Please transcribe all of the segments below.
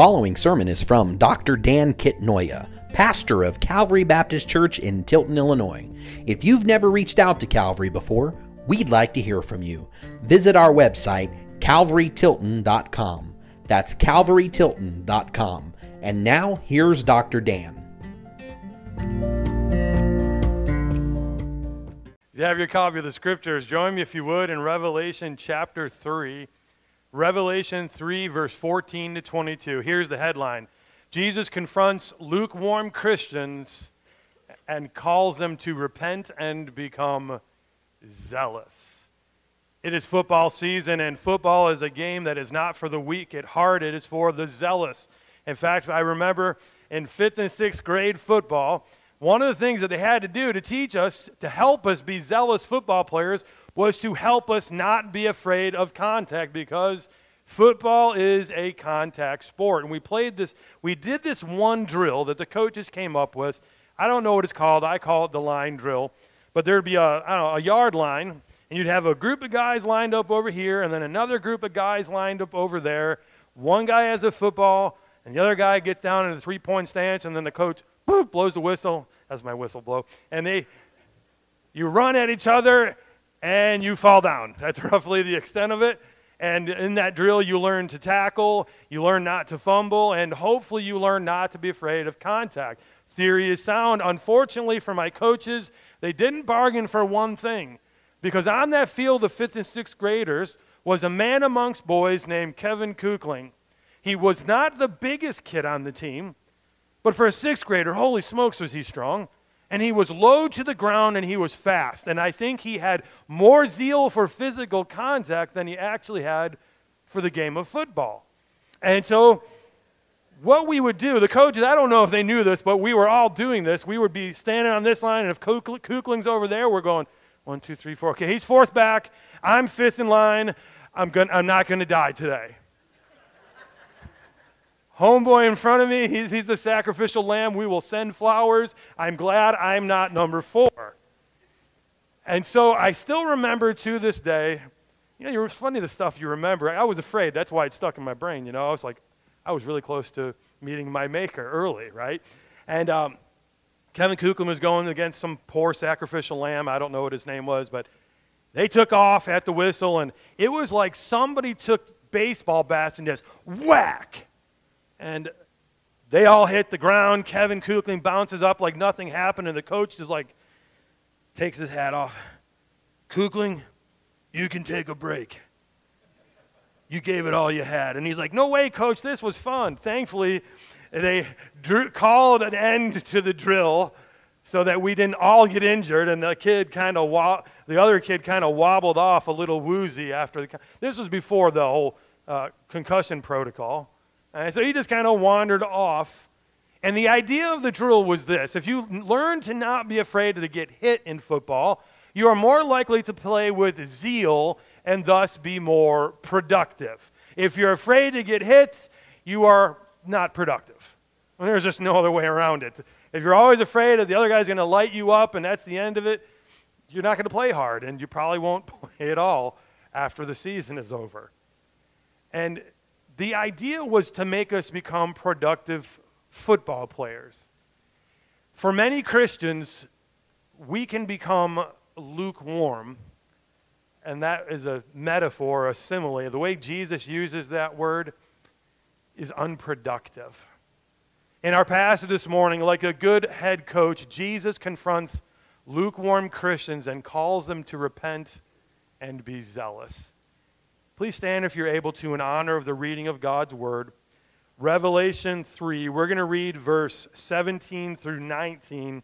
following sermon is from Dr. Dan Kitnoya, pastor of Calvary Baptist Church in Tilton, Illinois. If you've never reached out to Calvary before, we'd like to hear from you. Visit our website, calvarytilton.com. That's calvarytilton.com. And now, here's Dr. Dan. If you have your copy of the scriptures, join me if you would in Revelation chapter 3. Revelation 3, verse 14 to 22. Here's the headline Jesus confronts lukewarm Christians and calls them to repent and become zealous. It is football season, and football is a game that is not for the weak at heart, it is for the zealous. In fact, I remember in fifth and sixth grade football, one of the things that they had to do to teach us, to help us be zealous football players, was to help us not be afraid of contact because football is a contact sport. And we played this, we did this one drill that the coaches came up with. I don't know what it's called. I call it the line drill. But there'd be a, know, a yard line, and you'd have a group of guys lined up over here, and then another group of guys lined up over there. One guy has a football, and the other guy gets down in a three point stance, and then the coach boop, blows the whistle. That's my whistle blow. And they, you run at each other, and you fall down. That's roughly the extent of it. And in that drill, you learn to tackle, you learn not to fumble, and hopefully you learn not to be afraid of contact. Theory is sound. Unfortunately, for my coaches, they didn't bargain for one thing. Because on that field of fifth and sixth graders was a man amongst boys named Kevin Kukling. He was not the biggest kid on the team, but for a sixth grader, holy smokes, was he strong and he was low to the ground and he was fast. And I think he had more zeal for physical contact than he actually had for the game of football. And so, what we would do, the coaches, I don't know if they knew this, but we were all doing this. We would be standing on this line, and if Kukling's over there, we're going one, two, three, four. Okay, he's fourth back. I'm fifth in line. I'm, gonna, I'm not going to die today homeboy in front of me, he's, he's the sacrificial lamb. We will send flowers. I'm glad I'm not number four. And so I still remember to this day, you know, it's funny the stuff you remember. I was afraid. That's why it stuck in my brain. You know, I was like, I was really close to meeting my maker early, right? And um, Kevin Kukling was going against some poor sacrificial lamb. I don't know what his name was, but they took off at the whistle, and it was like somebody took baseball bats and just whack and they all hit the ground. Kevin Kukling bounces up like nothing happened, and the coach is like, takes his hat off. Kukling, you can take a break. You gave it all you had. And he's like, No way, coach, this was fun. Thankfully, they drew, called an end to the drill so that we didn't all get injured, and the kid kind of wa- the other kid kind of wobbled off a little woozy after the. This was before the whole uh, concussion protocol. And so he just kind of wandered off. And the idea of the drill was this if you learn to not be afraid to get hit in football, you are more likely to play with zeal and thus be more productive. If you're afraid to get hit, you are not productive. And there's just no other way around it. If you're always afraid that the other guy's going to light you up and that's the end of it, you're not going to play hard and you probably won't play at all after the season is over. And the idea was to make us become productive football players. For many Christians, we can become lukewarm, and that is a metaphor, a simile. The way Jesus uses that word is unproductive. In our passage this morning, like a good head coach, Jesus confronts lukewarm Christians and calls them to repent and be zealous. Please stand if you're able to in honor of the reading of God's word. Revelation 3, we're going to read verse 17 through 19.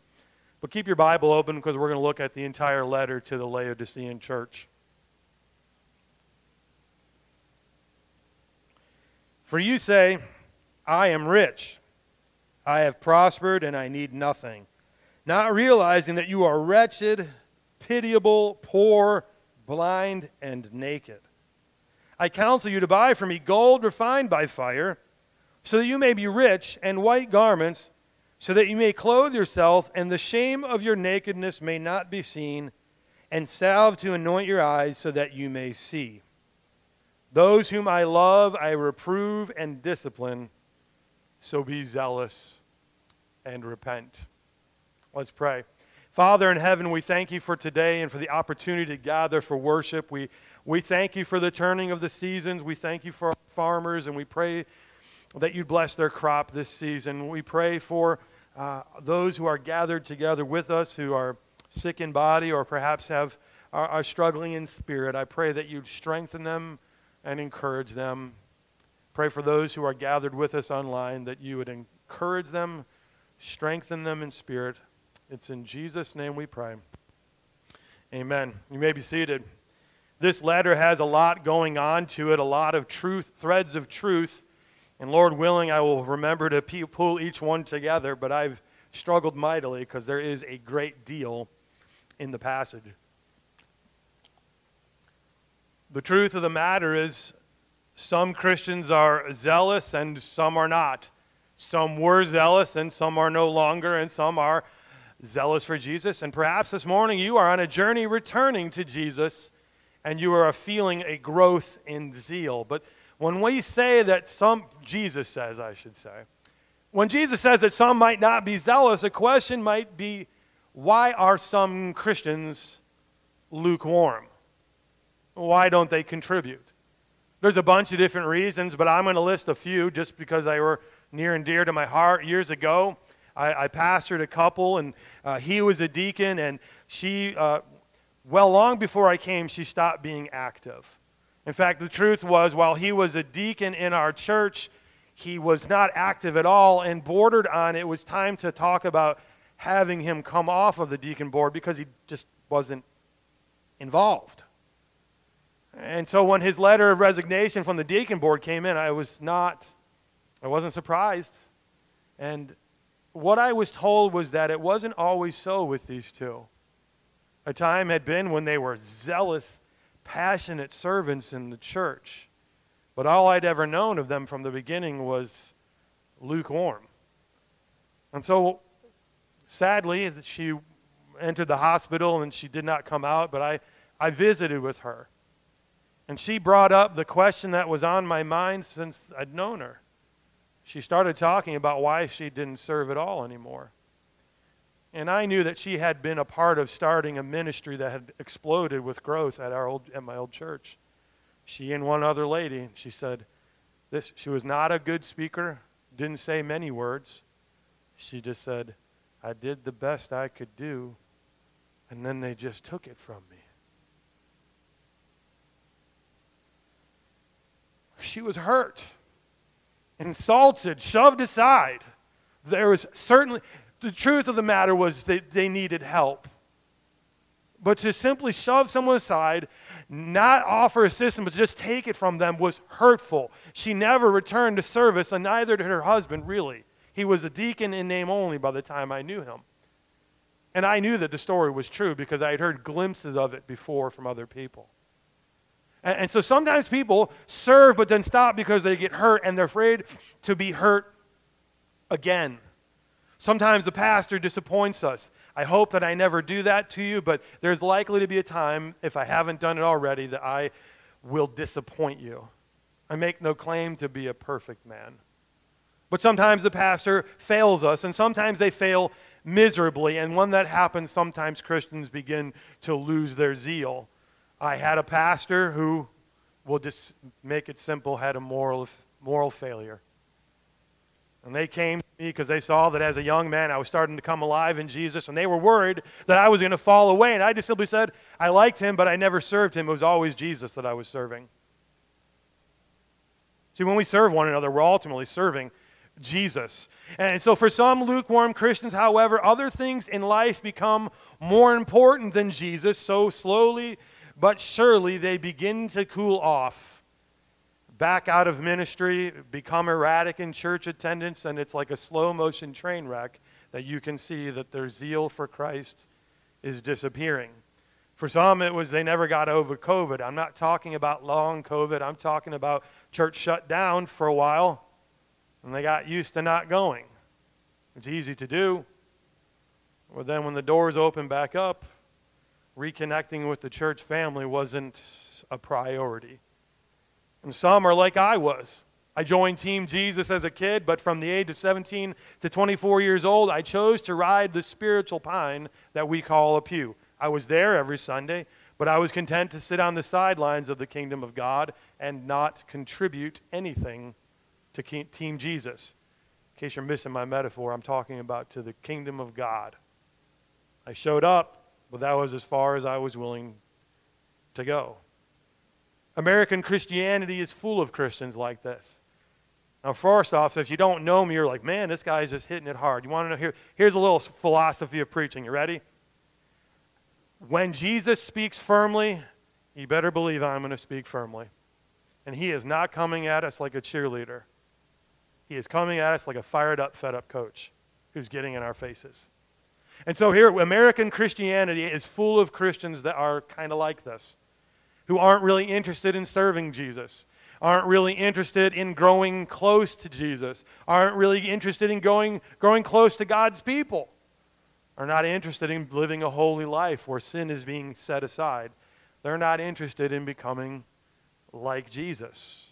But keep your Bible open because we're going to look at the entire letter to the Laodicean church. For you say, I am rich, I have prospered, and I need nothing, not realizing that you are wretched, pitiable, poor, blind, and naked. I counsel you to buy from me gold refined by fire, so that you may be rich, and white garments, so that you may clothe yourself, and the shame of your nakedness may not be seen, and salve to anoint your eyes, so that you may see. Those whom I love, I reprove and discipline. So be zealous and repent. Let's pray. Father in heaven, we thank you for today and for the opportunity to gather for worship. We, we thank you for the turning of the seasons. We thank you for our farmers, and we pray that you bless their crop this season. We pray for uh, those who are gathered together with us who are sick in body or perhaps have are, are struggling in spirit. I pray that you'd strengthen them and encourage them. Pray for those who are gathered with us online that you would encourage them, strengthen them in spirit. It's in Jesus' name we pray. Amen. You may be seated. This letter has a lot going on to it, a lot of truth, threads of truth. And Lord willing, I will remember to pull each one together, but I've struggled mightily because there is a great deal in the passage. The truth of the matter is, some Christians are zealous and some are not. Some were zealous and some are no longer, and some are zealous for Jesus. And perhaps this morning you are on a journey returning to Jesus and you are feeling a growth in zeal. But when we say that some, Jesus says, I should say, when Jesus says that some might not be zealous, a question might be why are some Christians lukewarm? Why don't they contribute? There's a bunch of different reasons, but I'm going to list a few just because they were near and dear to my heart years ago. I, I pastored a couple, and uh, he was a deacon, and she, uh, well, long before I came, she stopped being active. In fact, the truth was, while he was a deacon in our church, he was not active at all and bordered on it was time to talk about having him come off of the deacon board because he just wasn't involved. And so when his letter of resignation from the deacon board came in, I was not, I wasn't surprised. And what I was told was that it wasn't always so with these two. A time had been when they were zealous, passionate servants in the church. But all I'd ever known of them from the beginning was lukewarm. And so, sadly, she entered the hospital and she did not come out, but I, I visited with her. And she brought up the question that was on my mind since I'd known her she started talking about why she didn't serve at all anymore. And I knew that she had been a part of starting a ministry that had exploded with growth at, our old, at my old church. She and one other lady, she said, this, she was not a good speaker, didn't say many words. She just said, I did the best I could do, and then they just took it from me. She was hurt insulted, shoved aside. There was certainly, the truth of the matter was that they needed help. But to simply shove someone aside, not offer assistance, but just take it from them was hurtful. She never returned to service, and neither did her husband, really. He was a deacon in name only by the time I knew him. And I knew that the story was true because I had heard glimpses of it before from other people. And, and so sometimes people serve but then stop because they get hurt and they're afraid to be hurt again. Sometimes the pastor disappoints us. I hope that I never do that to you, but there's likely to be a time, if I haven't done it already, that I will disappoint you. I make no claim to be a perfect man. But sometimes the pastor fails us, and sometimes they fail miserably. And when that happens, sometimes Christians begin to lose their zeal. I had a pastor who, we'll just make it simple, had a moral, moral failure. And they came to me because they saw that as a young man I was starting to come alive in Jesus, and they were worried that I was going to fall away. And I just simply said, I liked him, but I never served him. It was always Jesus that I was serving. See, when we serve one another, we're ultimately serving Jesus. And so, for some lukewarm Christians, however, other things in life become more important than Jesus. So, slowly, but surely they begin to cool off, back out of ministry, become erratic in church attendance, and it's like a slow motion train wreck that you can see that their zeal for Christ is disappearing. For some, it was they never got over COVID. I'm not talking about long COVID, I'm talking about church shut down for a while and they got used to not going. It's easy to do. Well, then when the doors open back up, reconnecting with the church family wasn't a priority. And some are like I was. I joined Team Jesus as a kid, but from the age of 17 to 24 years old, I chose to ride the spiritual pine that we call a pew. I was there every Sunday, but I was content to sit on the sidelines of the kingdom of God and not contribute anything to Team Jesus. In case you're missing my metaphor, I'm talking about to the kingdom of God. I showed up, but that was as far as I was willing to go. American Christianity is full of Christians like this. Now, first off, so if you don't know me, you're like, man, this guy's just hitting it hard. You want to know? Here, here's a little philosophy of preaching. You ready? When Jesus speaks firmly, you better believe I'm going to speak firmly. And he is not coming at us like a cheerleader. He is coming at us like a fired up, fed up coach who's getting in our faces. And so here, American Christianity is full of Christians that are kind of like this, who aren't really interested in serving Jesus aren't really interested in growing close to Jesus, aren't really interested in going, growing close to God's people, are not interested in living a holy life where sin is being set aside. They're not interested in becoming like Jesus.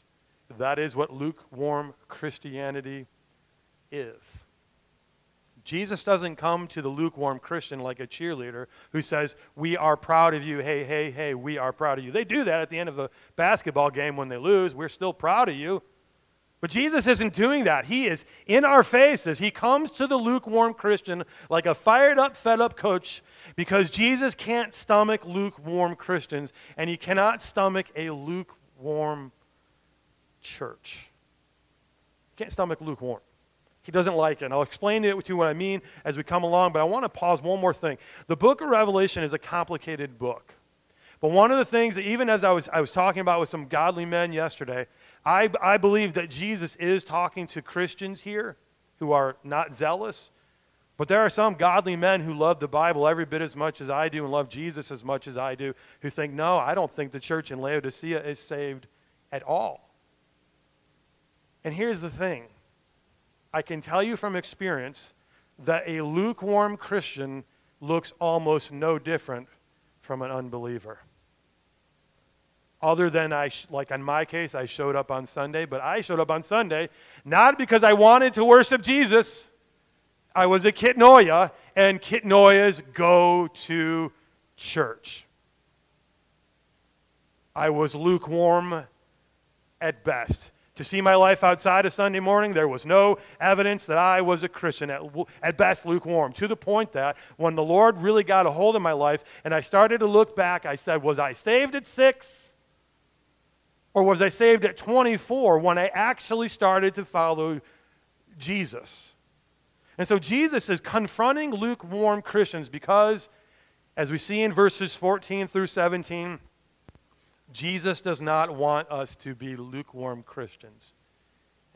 That is what lukewarm Christianity is. Jesus doesn't come to the lukewarm Christian like a cheerleader who says, We are proud of you. Hey, hey, hey, we are proud of you. They do that at the end of a basketball game when they lose. We're still proud of you. But Jesus isn't doing that. He is in our faces. He comes to the lukewarm Christian like a fired up, fed up coach because Jesus can't stomach lukewarm Christians and he cannot stomach a lukewarm church. He can't stomach lukewarm. He doesn't like it. And I'll explain to you what I mean as we come along, but I want to pause one more thing. The book of Revelation is a complicated book. But one of the things that even as I was, I was talking about with some godly men yesterday, I, I believe that Jesus is talking to Christians here who are not zealous. But there are some godly men who love the Bible every bit as much as I do and love Jesus as much as I do who think, no, I don't think the church in Laodicea is saved at all. And here's the thing I can tell you from experience that a lukewarm Christian looks almost no different from an unbeliever. Other than I, sh- like in my case, I showed up on Sunday, but I showed up on Sunday not because I wanted to worship Jesus. I was a Kitnoya, and Kitnoyas go to church. I was lukewarm at best to see my life outside of Sunday morning, there was no evidence that I was a Christian, at, at best lukewarm, to the point that when the Lord really got a hold of my life and I started to look back, I said, Was I saved at six? Or was I saved at 24 when I actually started to follow Jesus? And so Jesus is confronting lukewarm Christians because, as we see in verses 14 through 17, Jesus does not want us to be lukewarm Christians,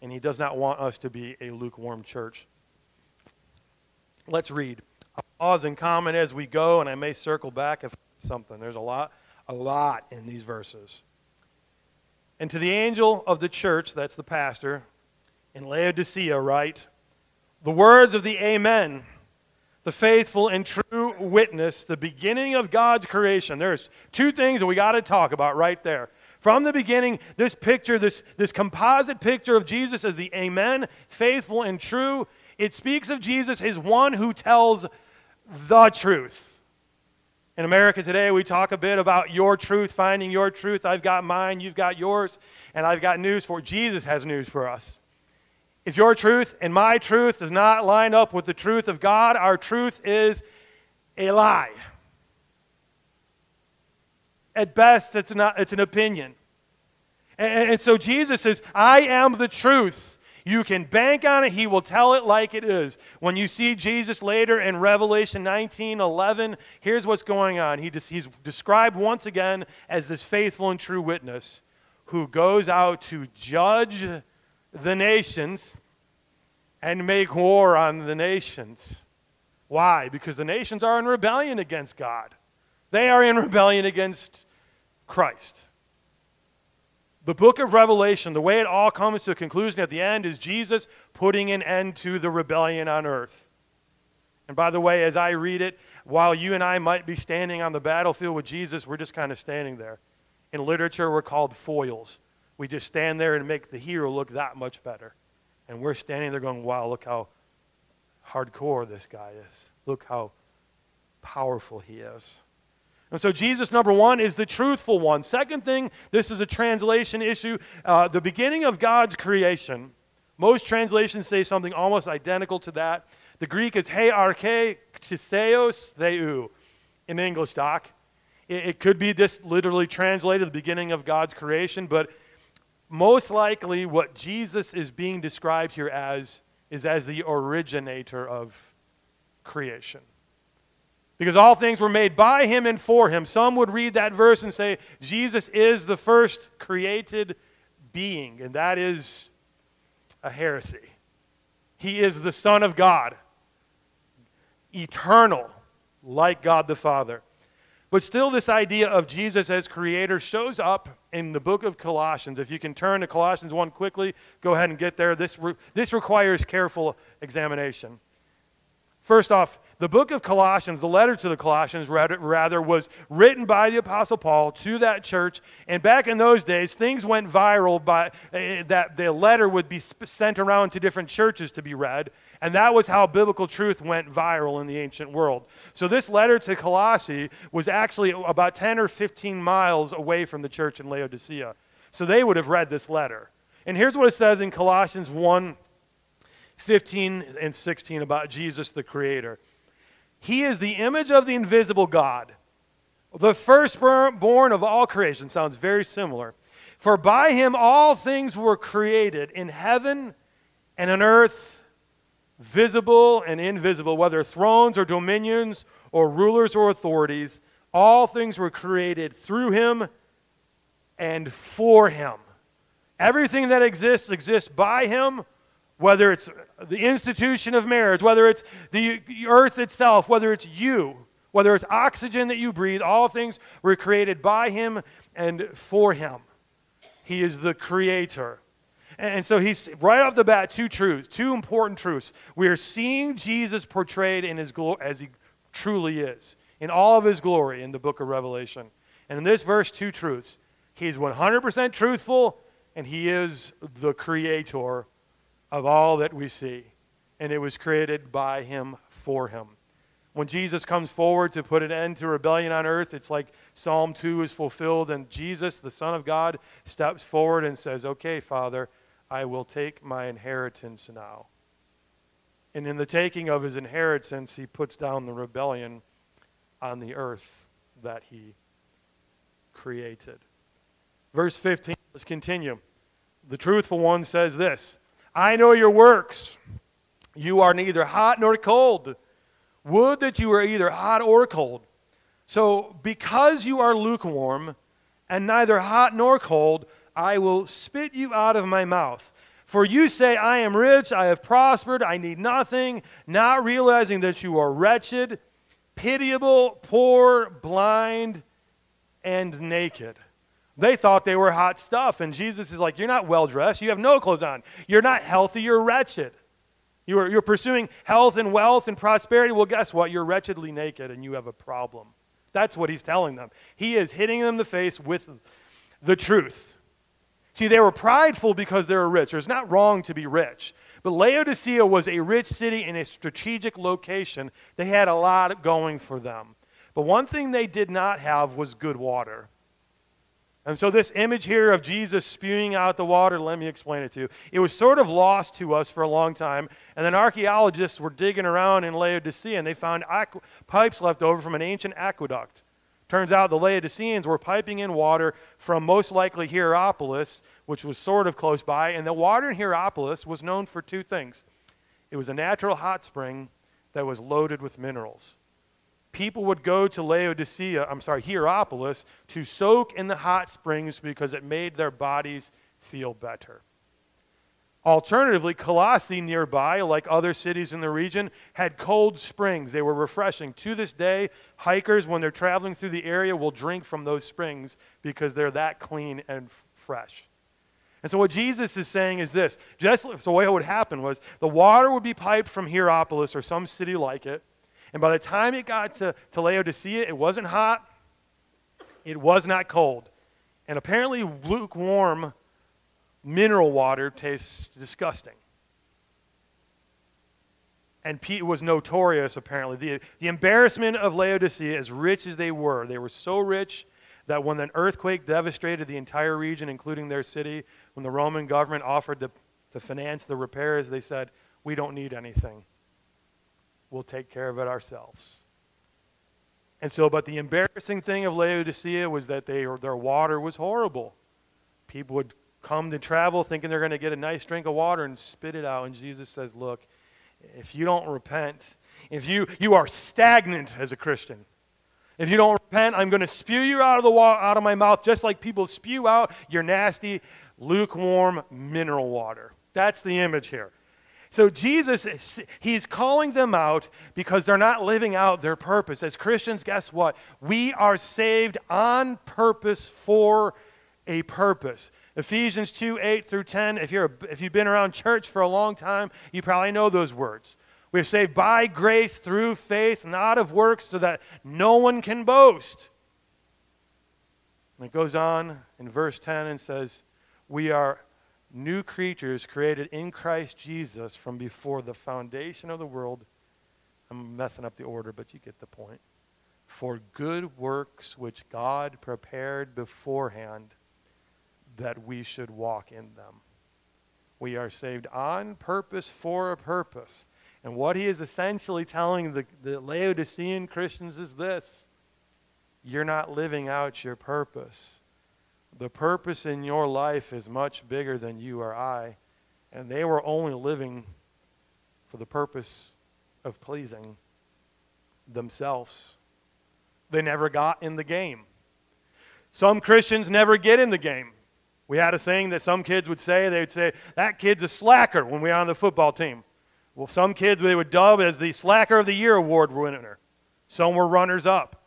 and he does not want us to be a lukewarm church. Let's read. I'll pause and comment as we go, and I may circle back if something. There's a lot, a lot in these verses. And to the angel of the church, that's the pastor, in Laodicea, write, The words of the Amen the faithful and true witness, the beginning of God's creation. There's two things that we got to talk about right there. From the beginning, this picture, this, this composite picture of Jesus as the Amen, faithful and true, it speaks of Jesus as one who tells the truth. In America today, we talk a bit about your truth, finding your truth. I've got mine, you've got yours, and I've got news for Jesus has news for us. If your truth and my truth does not line up with the truth of God, our truth is a lie. At best, it's, not, it's an opinion. And, and so Jesus says, I am the truth. You can bank on it. He will tell it like it is. When you see Jesus later in Revelation 19 11, here's what's going on. He he's described once again as this faithful and true witness who goes out to judge the nations and make war on the nations. Why? Because the nations are in rebellion against God, they are in rebellion against Christ. The book of Revelation, the way it all comes to a conclusion at the end, is Jesus putting an end to the rebellion on earth. And by the way, as I read it, while you and I might be standing on the battlefield with Jesus, we're just kind of standing there. In literature, we're called foils. We just stand there and make the hero look that much better. And we're standing there going, wow, look how hardcore this guy is. Look how powerful he is. And so, Jesus, number one, is the truthful one. Second thing, this is a translation issue. Uh, the beginning of God's creation, most translations say something almost identical to that. The Greek is he arche tiseos theou in English, Doc. It, it could be just literally translated the beginning of God's creation, but most likely what Jesus is being described here as is as the originator of creation because all things were made by him and for him. Some would read that verse and say, Jesus is the first created being, and that is a heresy. He is the Son of God, eternal, like God the Father. But still, this idea of Jesus as creator shows up in the book of Colossians. If you can turn to Colossians 1 quickly, go ahead and get there. This, re- this requires careful examination. First off, the book of Colossians, the letter to the Colossians, rather, was written by the Apostle Paul to that church. And back in those days, things went viral by uh, that the letter would be sent around to different churches to be read. And that was how biblical truth went viral in the ancient world. So this letter to Colossae was actually about 10 or 15 miles away from the church in Laodicea. So they would have read this letter. And here's what it says in Colossians 1 15 and 16 about Jesus the Creator. He is the image of the invisible God, the firstborn of all creation. Sounds very similar. For by him all things were created in heaven and on earth, visible and invisible, whether thrones or dominions or rulers or authorities. All things were created through him and for him. Everything that exists exists by him whether it's the institution of marriage, whether it's the earth itself, whether it's you, whether it's oxygen that you breathe, all things were created by Him and for Him. He is the creator. And so he's right off the bat, two truths, two important truths. We are seeing Jesus portrayed in his glo- as he truly is, in all of his glory in the book of Revelation. And in this verse, two truths. He's 100% truthful, and he is the creator of all that we see, and it was created by him for him. When Jesus comes forward to put an end to rebellion on earth, it's like Psalm 2 is fulfilled, and Jesus, the Son of God, steps forward and says, Okay, Father, I will take my inheritance now. And in the taking of his inheritance, he puts down the rebellion on the earth that he created. Verse 15, let's continue. The truthful one says this I know your works. You are neither hot nor cold. Would that you were either hot or cold. So, because you are lukewarm and neither hot nor cold, I will spit you out of my mouth. For you say, I am rich, I have prospered, I need nothing, not realizing that you are wretched, pitiable, poor, blind, and naked. They thought they were hot stuff. And Jesus is like, You're not well dressed. You have no clothes on. You're not healthy. You're wretched. You're, you're pursuing health and wealth and prosperity. Well, guess what? You're wretchedly naked and you have a problem. That's what he's telling them. He is hitting them in the face with the truth. See, they were prideful because they were rich. It's not wrong to be rich. But Laodicea was a rich city in a strategic location. They had a lot going for them. But one thing they did not have was good water. And so, this image here of Jesus spewing out the water, let me explain it to you. It was sort of lost to us for a long time. And then archaeologists were digging around in Laodicea and they found aqu- pipes left over from an ancient aqueduct. Turns out the Laodiceans were piping in water from most likely Hierapolis, which was sort of close by. And the water in Hierapolis was known for two things it was a natural hot spring that was loaded with minerals people would go to Laodicea, I'm sorry, Hierapolis, to soak in the hot springs because it made their bodies feel better. Alternatively, Colossae nearby, like other cities in the region, had cold springs. They were refreshing. To this day, hikers, when they're traveling through the area, will drink from those springs because they're that clean and fresh. And so, what Jesus is saying is this just so, what would happen was the water would be piped from Hierapolis or some city like it and by the time it got to, to Laodicea, it wasn't hot, it was not cold. And apparently, lukewarm mineral water tastes disgusting. And Pete was notorious, apparently. The, the embarrassment of Laodicea, as rich as they were, they were so rich that when an earthquake devastated the entire region, including their city, when the Roman government offered to, to finance the repairs, they said, We don't need anything. We'll take care of it ourselves. And so, but the embarrassing thing of Laodicea was that they, their water was horrible. People would come to travel thinking they're going to get a nice drink of water and spit it out. And Jesus says, Look, if you don't repent, if you, you are stagnant as a Christian, if you don't repent, I'm going to spew you out of, the wa- out of my mouth just like people spew out your nasty, lukewarm mineral water. That's the image here. So Jesus, he's calling them out because they're not living out their purpose. As Christians, guess what? We are saved on purpose for a purpose. Ephesians 2 8 through 10. If, you're, if you've been around church for a long time, you probably know those words. We're saved by grace through faith, not of works, so that no one can boast. And it goes on in verse 10 and says, We are new creatures created in Christ Jesus from before the foundation of the world. I'm messing up the order, but you get the point. For good works which God prepared beforehand that we should walk in them. We are saved on purpose for a purpose. And what he is essentially telling the, the Laodicean Christians is this you're not living out your purpose. The purpose in your life is much bigger than you or I. And they were only living for the purpose of pleasing themselves. They never got in the game. Some Christians never get in the game. We had a thing that some kids would say, they would say, that kid's a slacker when we were on the football team. Well, some kids they would dub as the Slacker of the Year award winner. Some were runners up.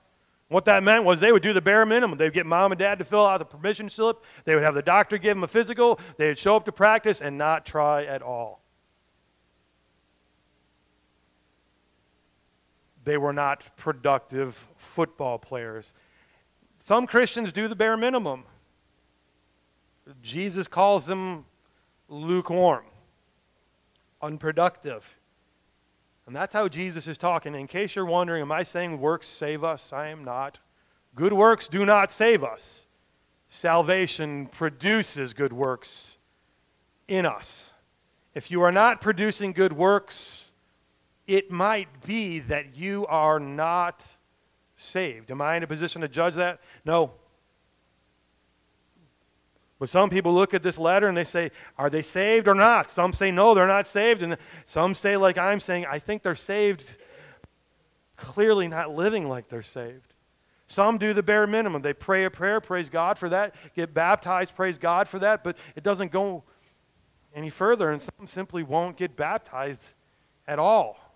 What that meant was they would do the bare minimum. They'd get mom and dad to fill out the permission slip. They would have the doctor give them a physical. They would show up to practice and not try at all. They were not productive football players. Some Christians do the bare minimum. Jesus calls them lukewarm, unproductive. And that's how Jesus is talking. In case you're wondering, am I saying works save us? I am not. Good works do not save us. Salvation produces good works in us. If you are not producing good works, it might be that you are not saved. Am I in a position to judge that? No. But some people look at this letter and they say, Are they saved or not? Some say, No, they're not saved. And some say, like I'm saying, I think they're saved, clearly not living like they're saved. Some do the bare minimum. They pray a prayer, praise God for that, get baptized, praise God for that, but it doesn't go any further, and some simply won't get baptized at all.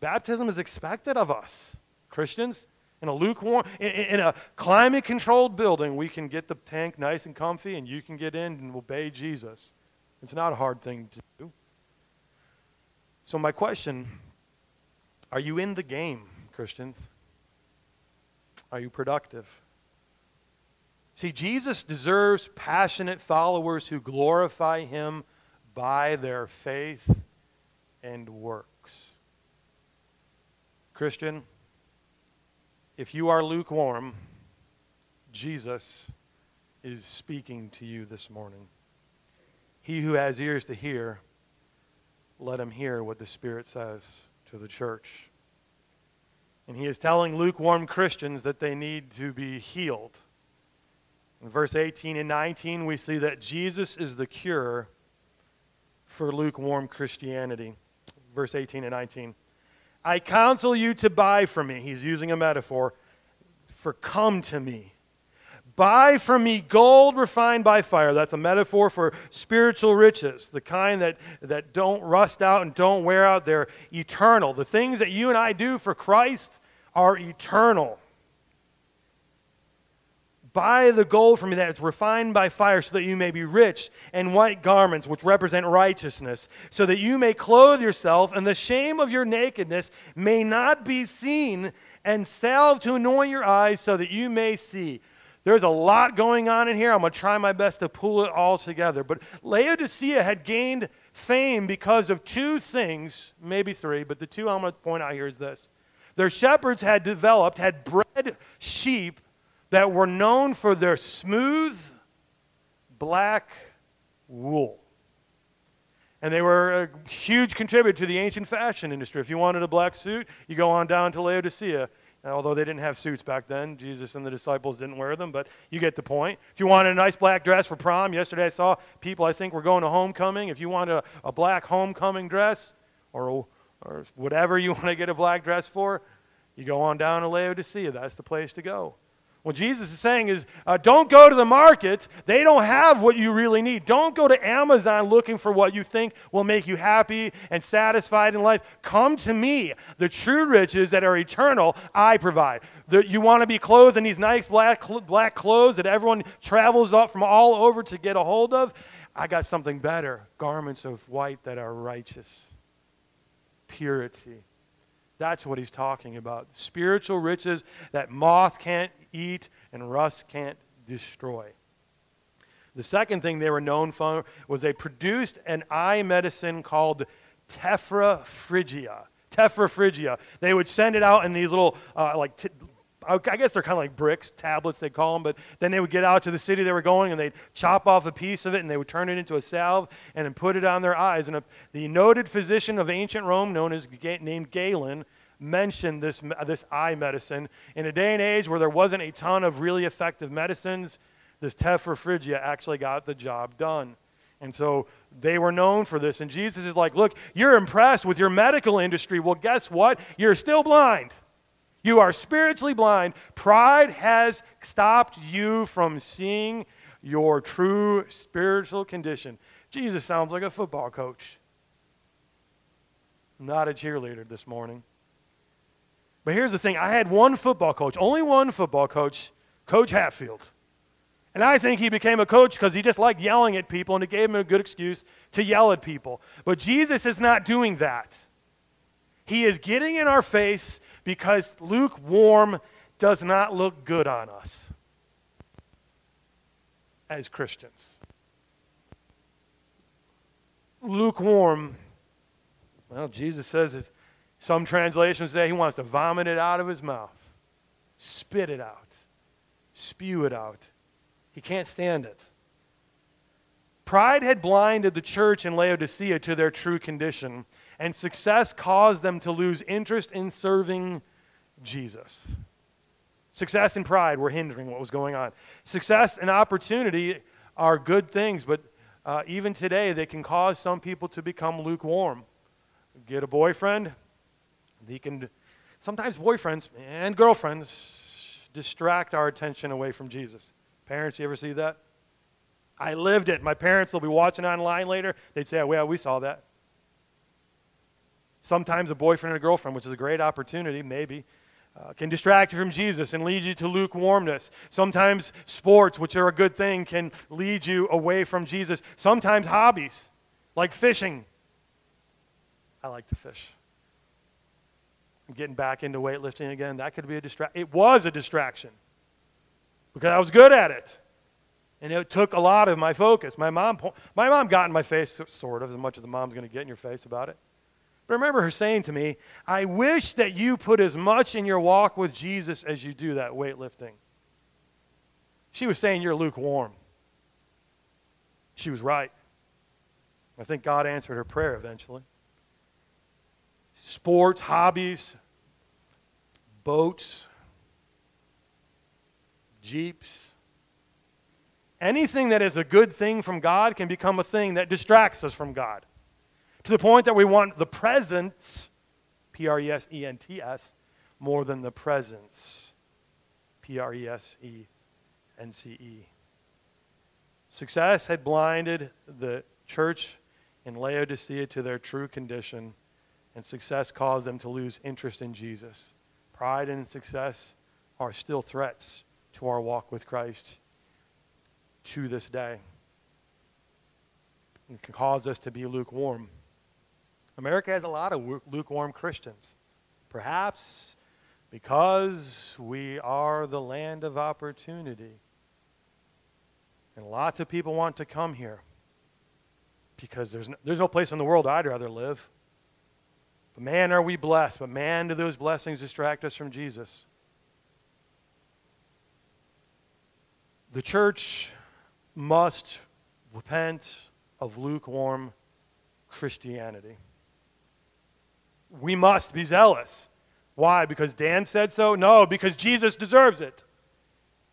Baptism is expected of us, Christians. In a lukewarm, in, a climate controlled building, we can get the tank nice and comfy and you can get in and obey Jesus. It's not a hard thing to do. So, my question are you in the game, Christians? Are you productive? See, Jesus deserves passionate followers who glorify him by their faith and works. Christian, if you are lukewarm, Jesus is speaking to you this morning. He who has ears to hear, let him hear what the Spirit says to the church. And he is telling lukewarm Christians that they need to be healed. In verse 18 and 19, we see that Jesus is the cure for lukewarm Christianity. Verse 18 and 19. I counsel you to buy from me. He's using a metaphor for come to me. Buy from me gold refined by fire. That's a metaphor for spiritual riches, the kind that, that don't rust out and don't wear out. They're eternal. The things that you and I do for Christ are eternal. Buy the gold from me that is refined by fire, so that you may be rich, and white garments, which represent righteousness, so that you may clothe yourself, and the shame of your nakedness may not be seen, and salve to anoint your eyes, so that you may see. There's a lot going on in here. I'm going to try my best to pull it all together. But Laodicea had gained fame because of two things, maybe three, but the two I'm going to point out here is this. Their shepherds had developed, had bred sheep that were known for their smooth black wool. And they were a huge contributor to the ancient fashion industry. If you wanted a black suit, you go on down to Laodicea. although they didn't have suits back then, Jesus and the disciples didn't wear them, but you get the point. If you wanted a nice black dress for prom, yesterday I saw people, I think, were going to homecoming. If you want a, a black homecoming dress or, or whatever you want to get a black dress for, you go on down to Laodicea. That's the place to go. What Jesus is saying is uh, don't go to the market. They don't have what you really need. Don't go to Amazon looking for what you think will make you happy and satisfied in life. Come to me. The true riches that are eternal, I provide. The, you want to be clothed in these nice black, black clothes that everyone travels up from all over to get a hold of? I got something better garments of white that are righteous, purity. That's what he's talking about. Spiritual riches that moth can't eat and rust can't destroy. The second thing they were known for was they produced an eye medicine called Tephra phrygia. Tephra phrygia. They would send it out in these little, uh, like, t- I guess they're kind of like bricks, tablets they call them, but then they would get out to the city they were going and they'd chop off a piece of it and they would turn it into a salve and then put it on their eyes. And a, the noted physician of ancient Rome, known as named Galen, mentioned this, this eye medicine. In a day and age where there wasn't a ton of really effective medicines, this Tephra phrygia actually got the job done. And so they were known for this. And Jesus is like, Look, you're impressed with your medical industry. Well, guess what? You're still blind. You are spiritually blind. Pride has stopped you from seeing your true spiritual condition. Jesus sounds like a football coach, not a cheerleader this morning. But here's the thing I had one football coach, only one football coach, Coach Hatfield. And I think he became a coach because he just liked yelling at people and it gave him a good excuse to yell at people. But Jesus is not doing that. He is getting in our face because lukewarm does not look good on us as Christians. Lukewarm, well, Jesus says it some translations say he wants to vomit it out of his mouth, spit it out, spew it out. He can't stand it. Pride had blinded the church in Laodicea to their true condition, and success caused them to lose interest in serving Jesus. Success and pride were hindering what was going on. Success and opportunity are good things, but uh, even today they can cause some people to become lukewarm. Get a boyfriend, they can, sometimes boyfriends and girlfriends distract our attention away from Jesus. Parents, you ever see that? I lived it. My parents will be watching online later. They'd say, oh, well, we saw that. Sometimes a boyfriend and a girlfriend, which is a great opportunity, maybe, uh, can distract you from Jesus and lead you to lukewarmness. Sometimes sports, which are a good thing, can lead you away from Jesus. Sometimes hobbies, like fishing. I like to fish getting back into weightlifting again, that could be a distraction. It was a distraction because I was good at it. And it took a lot of my focus. My mom, my mom got in my face, sort of, as much as a mom's going to get in your face about it. But I remember her saying to me, I wish that you put as much in your walk with Jesus as you do that weightlifting. She was saying you're lukewarm. She was right. I think God answered her prayer eventually sports, hobbies, boats, jeeps. Anything that is a good thing from God can become a thing that distracts us from God. To the point that we want the presence, P R E S E N T S, more than the presence, P R E S E N C E. Success had blinded the church in Laodicea to their true condition and success caused them to lose interest in Jesus. Pride and success are still threats to our walk with Christ to this day. It can cause us to be lukewarm. America has a lot of lukewarm Christians. Perhaps because we are the land of opportunity. And lots of people want to come here because there's no, there's no place in the world I'd rather live. But man, are we blessed. But man, do those blessings distract us from Jesus. The church must repent of lukewarm Christianity. We must be zealous. Why? Because Dan said so? No, because Jesus deserves it.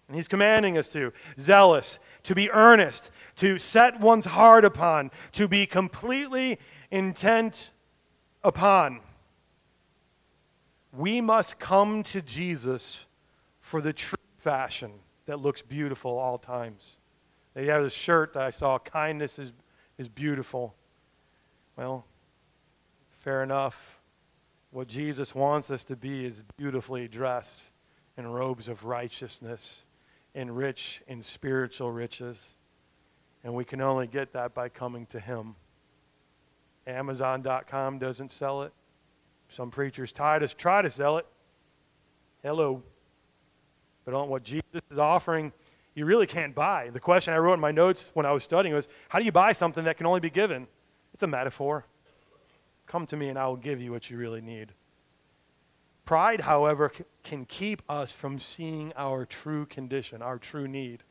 And he's commanding us to. Zealous, to be earnest, to set one's heart upon, to be completely intent upon. We must come to Jesus for the true fashion that looks beautiful all times. They have a shirt that I saw, kindness is, is beautiful. Well, fair enough. What Jesus wants us to be is beautifully dressed in robes of righteousness, and rich in spiritual riches. And we can only get that by coming to Him. Amazon.com doesn't sell it. Some preachers try to, try to sell it. Hello. But on what Jesus is offering, you really can't buy. The question I wrote in my notes when I was studying was how do you buy something that can only be given? It's a metaphor. Come to me and I will give you what you really need. Pride, however, can keep us from seeing our true condition, our true need.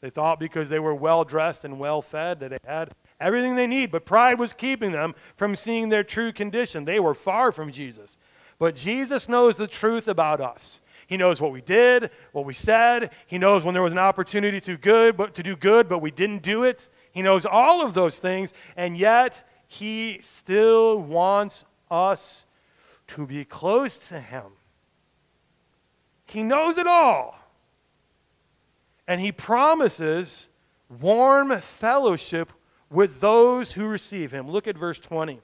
They thought because they were well dressed and well fed that they had everything they need, but pride was keeping them from seeing their true condition. They were far from Jesus. But Jesus knows the truth about us. He knows what we did, what we said. He knows when there was an opportunity to good, but to do good, but we didn't do it. He knows all of those things, and yet he still wants us to be close to him. He knows it all. And he promises warm fellowship with those who receive him. Look at verse 20.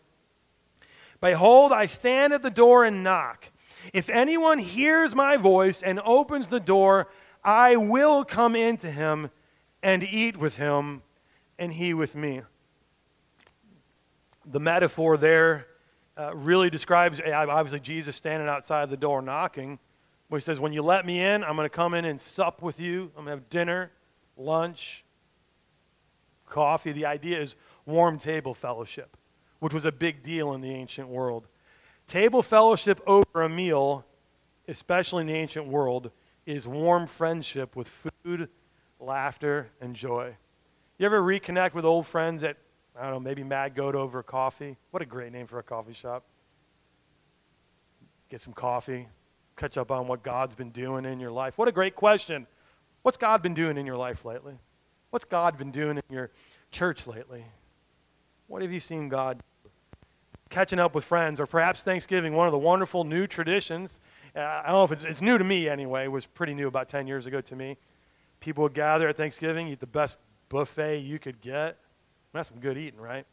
Behold, I stand at the door and knock. If anyone hears my voice and opens the door, I will come into him and eat with him, and he with me. The metaphor there uh, really describes obviously Jesus standing outside the door knocking, he says, When you let me in, I'm going to come in and sup with you. I'm going to have dinner, lunch, coffee. The idea is warm table fellowship, which was a big deal in the ancient world. Table fellowship over a meal, especially in the ancient world, is warm friendship with food, laughter, and joy. You ever reconnect with old friends at, I don't know, maybe Mad Goat over coffee? What a great name for a coffee shop. Get some coffee, catch up on what God's been doing in your life. What a great question. What's God been doing in your life lately? What's God been doing in your church lately? What have you seen God catching up with friends, or perhaps Thanksgiving, one of the wonderful new traditions. Uh, I don't know if it's, it's new to me anyway, it was pretty new about 10 years ago to me. People would gather at Thanksgiving, eat the best buffet you could get. That's some good eating, right?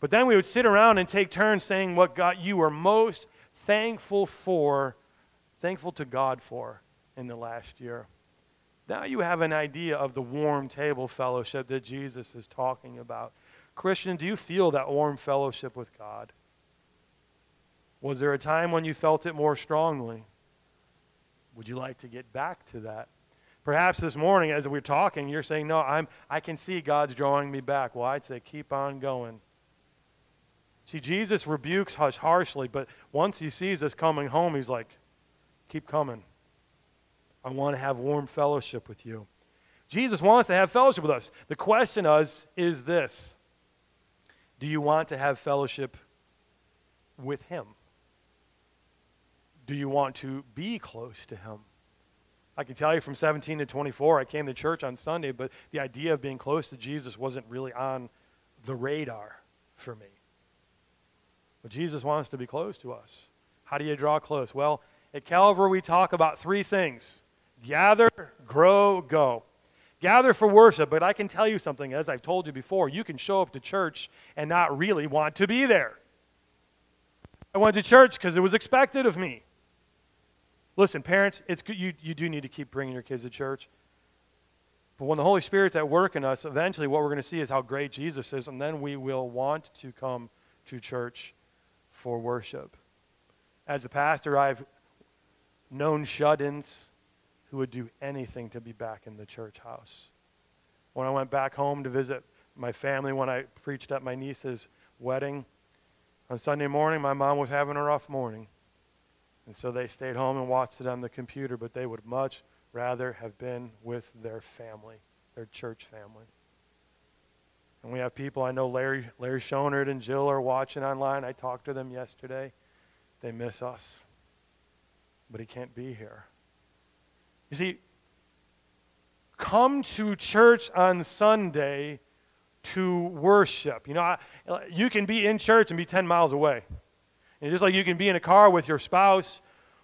But then we would sit around and take turns saying what God you were most thankful for, thankful to God for in the last year. Now you have an idea of the warm table fellowship that Jesus is talking about. Christian, do you feel that warm fellowship with God? Was there a time when you felt it more strongly? Would you like to get back to that? Perhaps this morning, as we're talking, you're saying, No, I'm, I can see God's drawing me back. Well, I'd say, Keep on going. See, Jesus rebukes us harshly, but once he sees us coming home, he's like, Keep coming. I want to have warm fellowship with you. Jesus wants to have fellowship with us. The question is, is this Do you want to have fellowship with him? Do you want to be close to Him? I can tell you from 17 to 24, I came to church on Sunday, but the idea of being close to Jesus wasn't really on the radar for me. But Jesus wants to be close to us. How do you draw close? Well, at Calvary, we talk about three things gather, grow, go. Gather for worship, but I can tell you something, as I've told you before, you can show up to church and not really want to be there. I went to church because it was expected of me. Listen, parents, it's good, you, you do need to keep bringing your kids to church. But when the Holy Spirit's at work in us, eventually what we're going to see is how great Jesus is, and then we will want to come to church for worship. As a pastor, I've known shut ins who would do anything to be back in the church house. when I went back home to visit my family when I preached at my niece's wedding. On Sunday morning, my mom was having a rough morning. And so they stayed home and watched it on the computer, but they would much rather have been with their family, their church family. And we have people, I know Larry, Larry Schonert and Jill are watching online. I talked to them yesterday. They miss us. But he can't be here. You see, come to church on Sunday to worship. You know, I, you can be in church and be 10 miles away. And just like you can be in a car with your spouse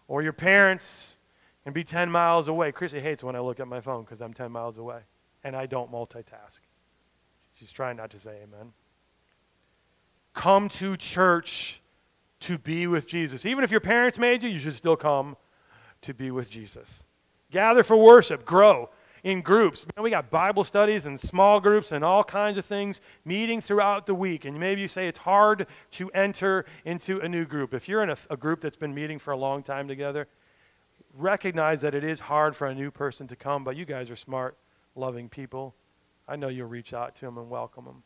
or your parents and be 10 miles away. Chrissy hates when I look at my phone because I'm 10 miles away and I don't multitask. She's trying not to say amen. Come to church to be with Jesus. Even if your parents made you, you should still come to be with Jesus. Gather for worship, grow in groups. Man, we got Bible studies and small groups and all kinds of things meeting throughout the week. And maybe you say it's hard to enter into a new group. If you're in a, a group that's been meeting for a long time together, recognize that it is hard for a new person to come, but you guys are smart, loving people. I know you'll reach out to them and welcome them.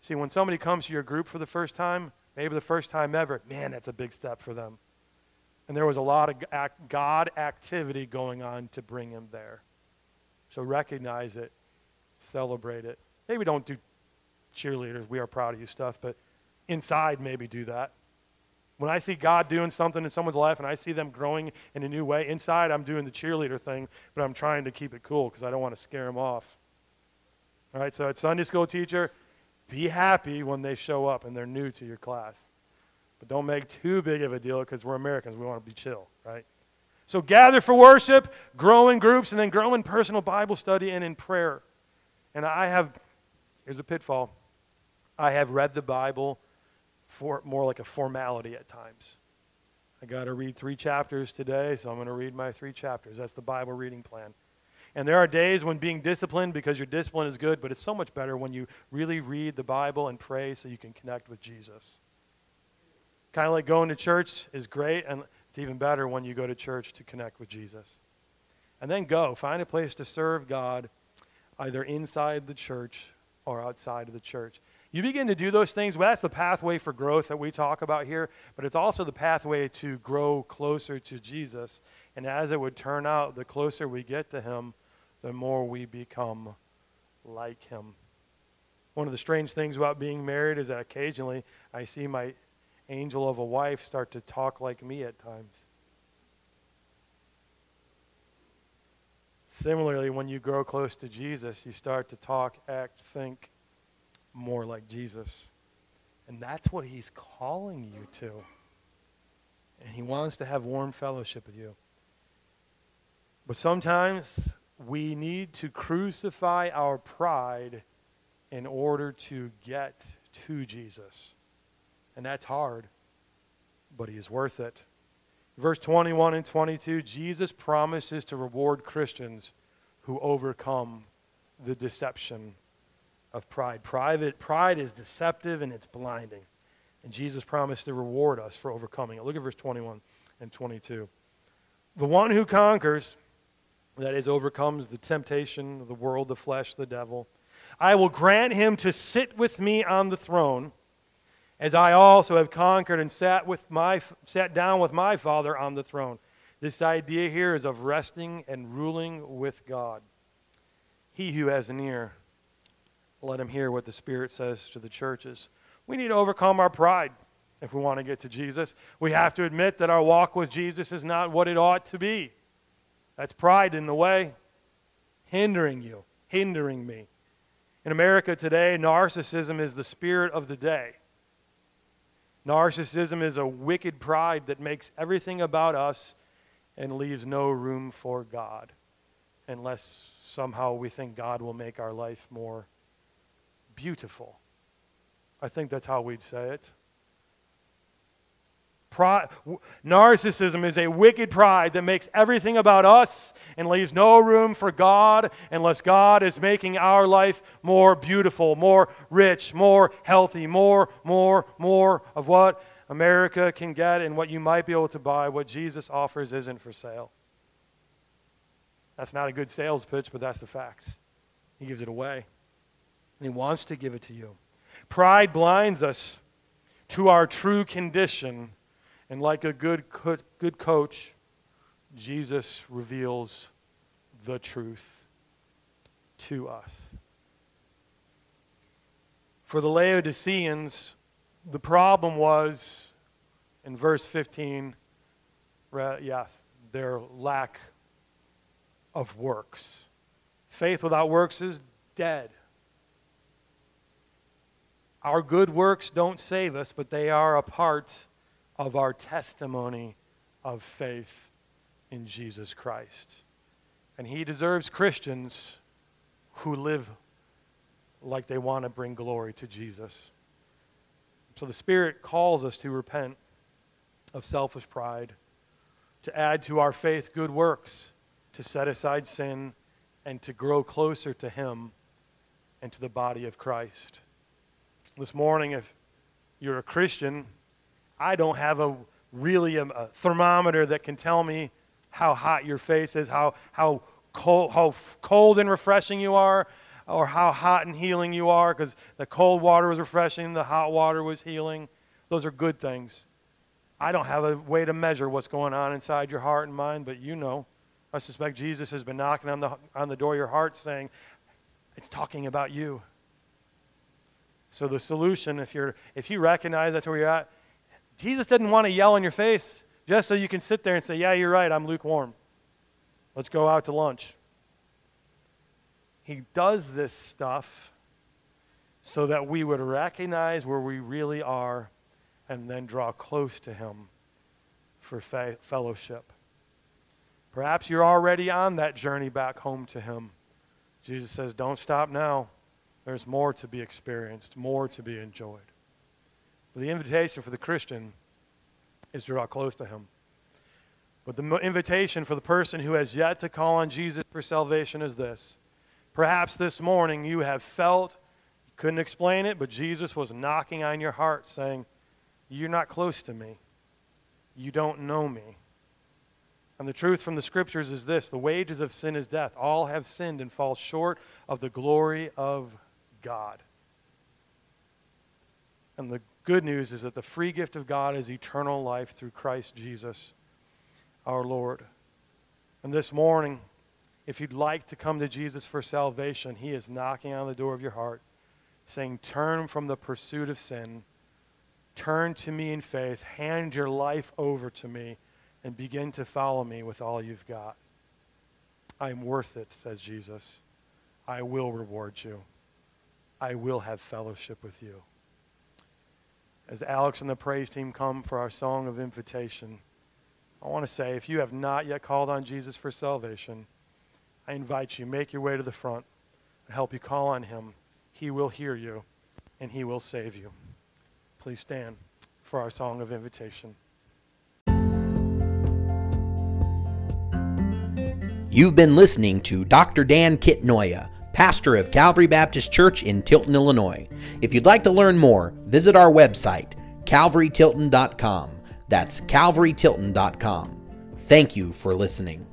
See, when somebody comes to your group for the first time, maybe the first time ever, man, that's a big step for them. And there was a lot of God activity going on to bring him there. So recognize it, celebrate it. Maybe don't do cheerleaders, we are proud of you stuff, but inside maybe do that. When I see God doing something in someone's life and I see them growing in a new way, inside I'm doing the cheerleader thing, but I'm trying to keep it cool because I don't want to scare them off. All right, so at Sunday school teacher, be happy when they show up and they're new to your class. But don't make too big of a deal because we're Americans. We want to be chill, right? So gather for worship, grow in groups, and then grow in personal Bible study and in prayer. And I have, here's a pitfall. I have read the Bible for more like a formality at times. I got to read three chapters today, so I'm going to read my three chapters. That's the Bible reading plan. And there are days when being disciplined, because your discipline is good, but it's so much better when you really read the Bible and pray so you can connect with Jesus. Kind of like going to church is great, and it's even better when you go to church to connect with Jesus. And then go. Find a place to serve God either inside the church or outside of the church. You begin to do those things, well, that's the pathway for growth that we talk about here, but it's also the pathway to grow closer to Jesus. And as it would turn out, the closer we get to Him, the more we become like Him. One of the strange things about being married is that occasionally I see my angel of a wife start to talk like me at times. Similarly, when you grow close to Jesus, you start to talk, act, think more like Jesus. And that's what he's calling you to. And he wants to have warm fellowship with you. But sometimes we need to crucify our pride in order to get to Jesus. And that's hard, but he is worth it. Verse 21 and 22 Jesus promises to reward Christians who overcome the deception of pride. Private, pride is deceptive and it's blinding. And Jesus promised to reward us for overcoming it. Look at verse 21 and 22. The one who conquers, that is, overcomes the temptation of the world, the flesh, the devil, I will grant him to sit with me on the throne as I also have conquered and sat, with my, sat down with my Father on the throne. This idea here is of resting and ruling with God. He who has an ear, let him hear what the Spirit says to the churches. We need to overcome our pride if we want to get to Jesus. We have to admit that our walk with Jesus is not what it ought to be. That's pride in the way, hindering you, hindering me. In America today, narcissism is the spirit of the day. Narcissism is a wicked pride that makes everything about us and leaves no room for God unless somehow we think God will make our life more beautiful. I think that's how we'd say it. Pride, narcissism is a wicked pride that makes everything about us and leaves no room for God unless God is making our life more beautiful, more rich, more healthy, more, more, more of what America can get and what you might be able to buy. What Jesus offers isn't for sale. That's not a good sales pitch, but that's the facts. He gives it away. And He wants to give it to you. Pride blinds us to our true condition. And like a good, good coach, Jesus reveals the truth to us. For the Laodiceans, the problem was in verse 15, yes, their lack of works. Faith without works is dead. Our good works don't save us, but they are a part of our testimony of faith in Jesus Christ. And He deserves Christians who live like they want to bring glory to Jesus. So the Spirit calls us to repent of selfish pride, to add to our faith good works, to set aside sin, and to grow closer to Him and to the body of Christ. This morning, if you're a Christian, I don't have a really a, a thermometer that can tell me how hot your face is, how, how, cold, how cold and refreshing you are, or how hot and healing you are, because the cold water was refreshing, the hot water was healing. Those are good things. I don't have a way to measure what's going on inside your heart and mind, but you know. I suspect Jesus has been knocking on the, on the door of your heart saying, It's talking about you. So the solution, if, you're, if you recognize that's where you're at, Jesus didn't want to yell in your face just so you can sit there and say, Yeah, you're right, I'm lukewarm. Let's go out to lunch. He does this stuff so that we would recognize where we really are and then draw close to Him for fa- fellowship. Perhaps you're already on that journey back home to Him. Jesus says, Don't stop now. There's more to be experienced, more to be enjoyed. But the invitation for the Christian is to draw close to Him. But the invitation for the person who has yet to call on Jesus for salvation is this Perhaps this morning you have felt, you couldn't explain it, but Jesus was knocking on your heart saying, You're not close to me. You don't know me. And the truth from the scriptures is this the wages of sin is death. All have sinned and fall short of the glory of God. And the good news is that the free gift of God is eternal life through Christ Jesus our Lord. And this morning, if you'd like to come to Jesus for salvation, He is knocking on the door of your heart, saying, Turn from the pursuit of sin, turn to me in faith, hand your life over to me, and begin to follow me with all you've got. I am worth it, says Jesus. I will reward you. I will have fellowship with you. As Alex and the praise team come for our song of invitation, I want to say if you have not yet called on Jesus for salvation, I invite you, make your way to the front and help you call on him. He will hear you and he will save you. Please stand for our song of invitation. You've been listening to Dr. Dan Kitnoya, pastor of Calvary Baptist Church in Tilton, Illinois. If you'd like to learn more, visit our website, calvarytilton.com. That's calvarytilton.com. Thank you for listening.